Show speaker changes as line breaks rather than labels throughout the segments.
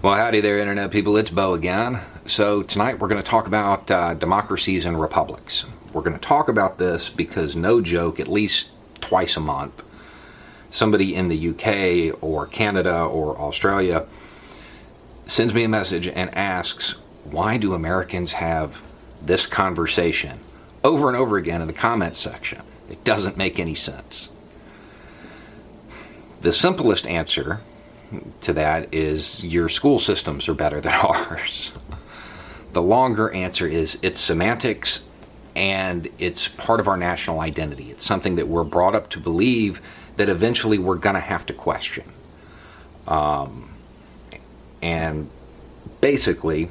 Well, howdy there, Internet people. It's Bo again. So, tonight we're going to talk about uh, democracies and republics. We're going to talk about this because, no joke, at least twice a month, somebody in the UK or Canada or Australia sends me a message and asks, Why do Americans have this conversation over and over again in the comments section? It doesn't make any sense. The simplest answer to that is your school systems are better than ours. The longer answer is it's semantics and it's part of our national identity. It's something that we're brought up to believe that eventually we're going to have to question. Um, and basically,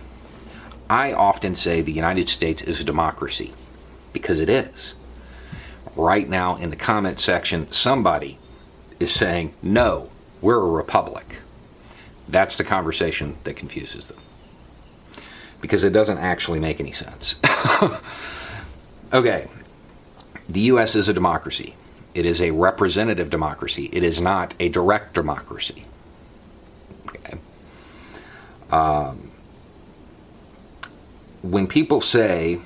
I often say the United States is a democracy because it is. Right now, in the comment section, somebody is saying, no, we're a republic. That's the conversation that confuses them. Because it doesn't actually make any sense. okay, the US is a democracy. It is a representative democracy. It is not a direct democracy. Okay. Um, when people say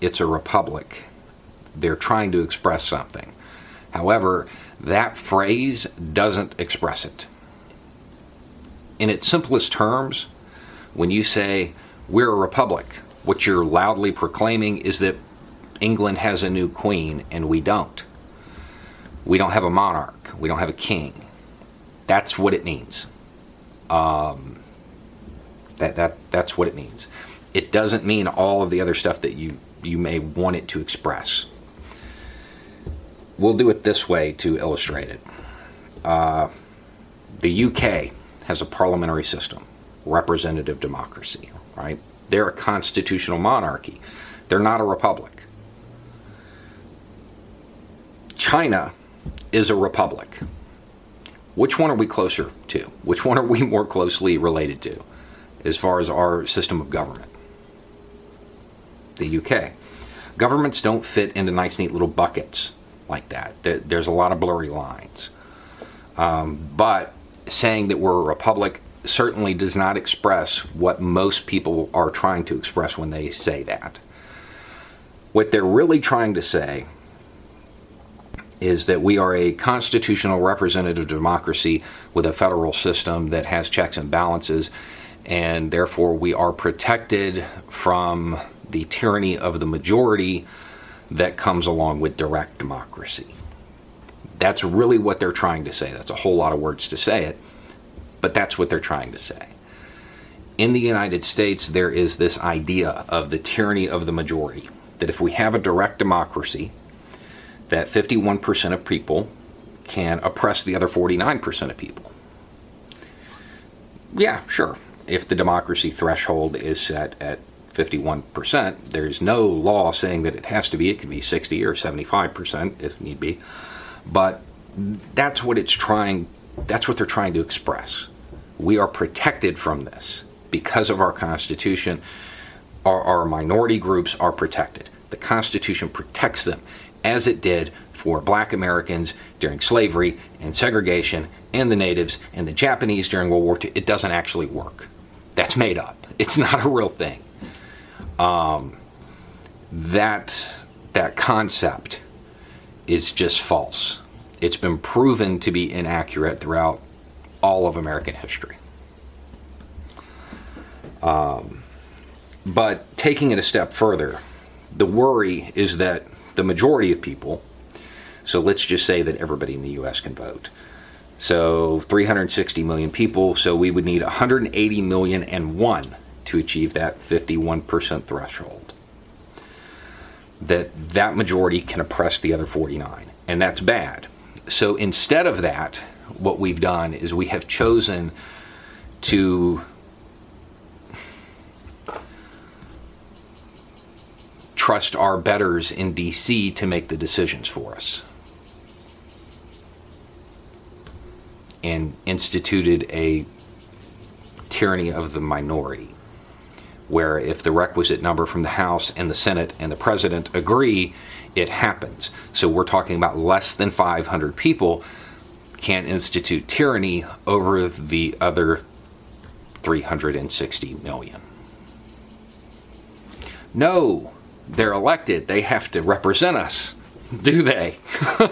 it's a republic, they're trying to express something. However, that phrase doesn't express it. In its simplest terms, when you say, we're a republic, what you're loudly proclaiming is that England has a new queen and we don't. We don't have a monarch. We don't have a king. That's what it means. Um, that, that, that's what it means. It doesn't mean all of the other stuff that you, you may want it to express we'll do it this way to illustrate it. Uh, the UK has a parliamentary system, representative democracy, right? They're a constitutional monarchy. They're not a republic. China is a republic. Which one are we closer to? Which one are we more closely related to as far as our system of government? The UK. Governments don't fit into nice, neat little buckets like that. There's a lot of blurry lines. Um, but saying that we're a republic certainly does not express what most people are trying to express when they say that. What they're really trying to say is that we are a constitutional representative democracy with a federal system that has checks and balances, and therefore we are protected from the tyranny of the majority that comes along with direct democracy. That's really what they're trying to say. That's a whole lot of words to say it, but that's what they're trying to say. In the United States, there is this idea of the tyranny of the majority. That if we have a direct democracy, that 51% of people can oppress the other 49% of people. Yeah, sure. If the democracy threshold is set at 51%. There's no law saying that it has to be. It could be 60 or 75% if need be. But that's what it's trying that's what they're trying to express. We are protected from this because of our constitution. Our, our minority groups are protected. The Constitution protects them as it did for black Americans during slavery and segregation and the natives and the Japanese during World War II. It doesn't actually work. That's made up. It's not a real thing um, that that concept is just false. It's been proven to be inaccurate throughout all of American history. Um, but taking it a step further, the worry is that the majority of people, so let's just say that everybody in the US can vote. So 360 million people, so we would need 180 million and one to achieve that 51% threshold. That that majority can oppress the other 49, and that's bad. So instead of that, what we've done is we have chosen to trust our betters in DC to make the decisions for us. And instituted a tyranny of the minority, where if the requisite number from the House and the Senate and the President agree, it happens. So we're talking about less than 500 people can't institute tyranny over the other 360 million. No, they're elected. They have to represent us. Do they?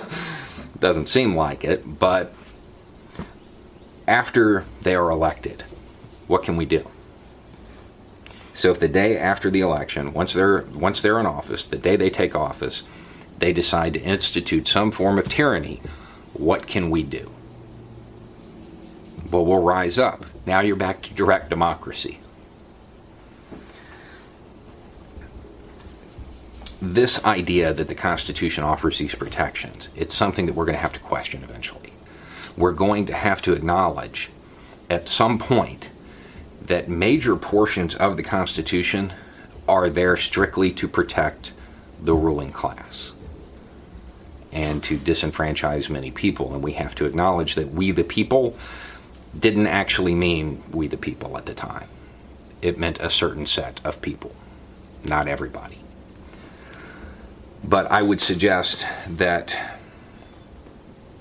Doesn't seem like it, but after they are elected, what can we do? So if the day after the election, once they're once they're in office, the day they take office, they decide to institute some form of tyranny, what can we do? Well, we'll rise up. Now you're back to direct democracy. This idea that the Constitution offers these protections, it's something that we're going to have to question eventually. We're going to have to acknowledge at some point that major portions of the Constitution are there strictly to protect the ruling class and to disenfranchise many people. And we have to acknowledge that we, the people, didn't actually mean we, the people, at the time. It meant a certain set of people, not everybody. But I would suggest that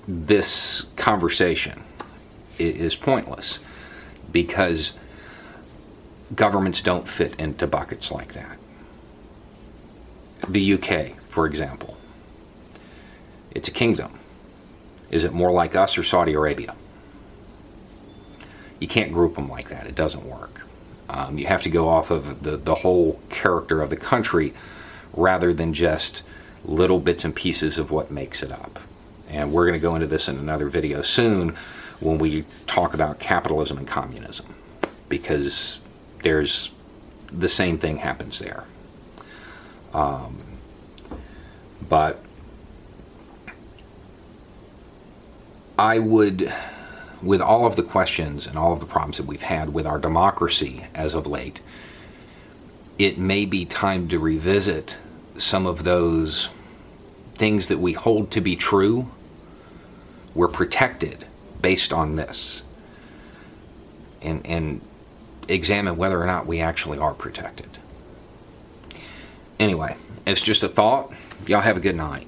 this conversation is pointless because governments don't fit into buckets like that. The UK, for example, it's a kingdom. Is it more like us or Saudi Arabia? You can't group them like that. It doesn't work. Um, you have to go off of the, the whole character of the country rather than just little bits and pieces of what makes it up. And we're going to go into this in another video soon when we talk about capitalism and communism because there's the same thing happens there. Um, but I would, with all of the questions and all of the problems that we've had with our democracy as of late, it may be time to revisit some of those things that we hold to be true. We're protected based on this. And, and examine whether or not we actually are protected. Anyway, it's just a thought. Y'all have a good night.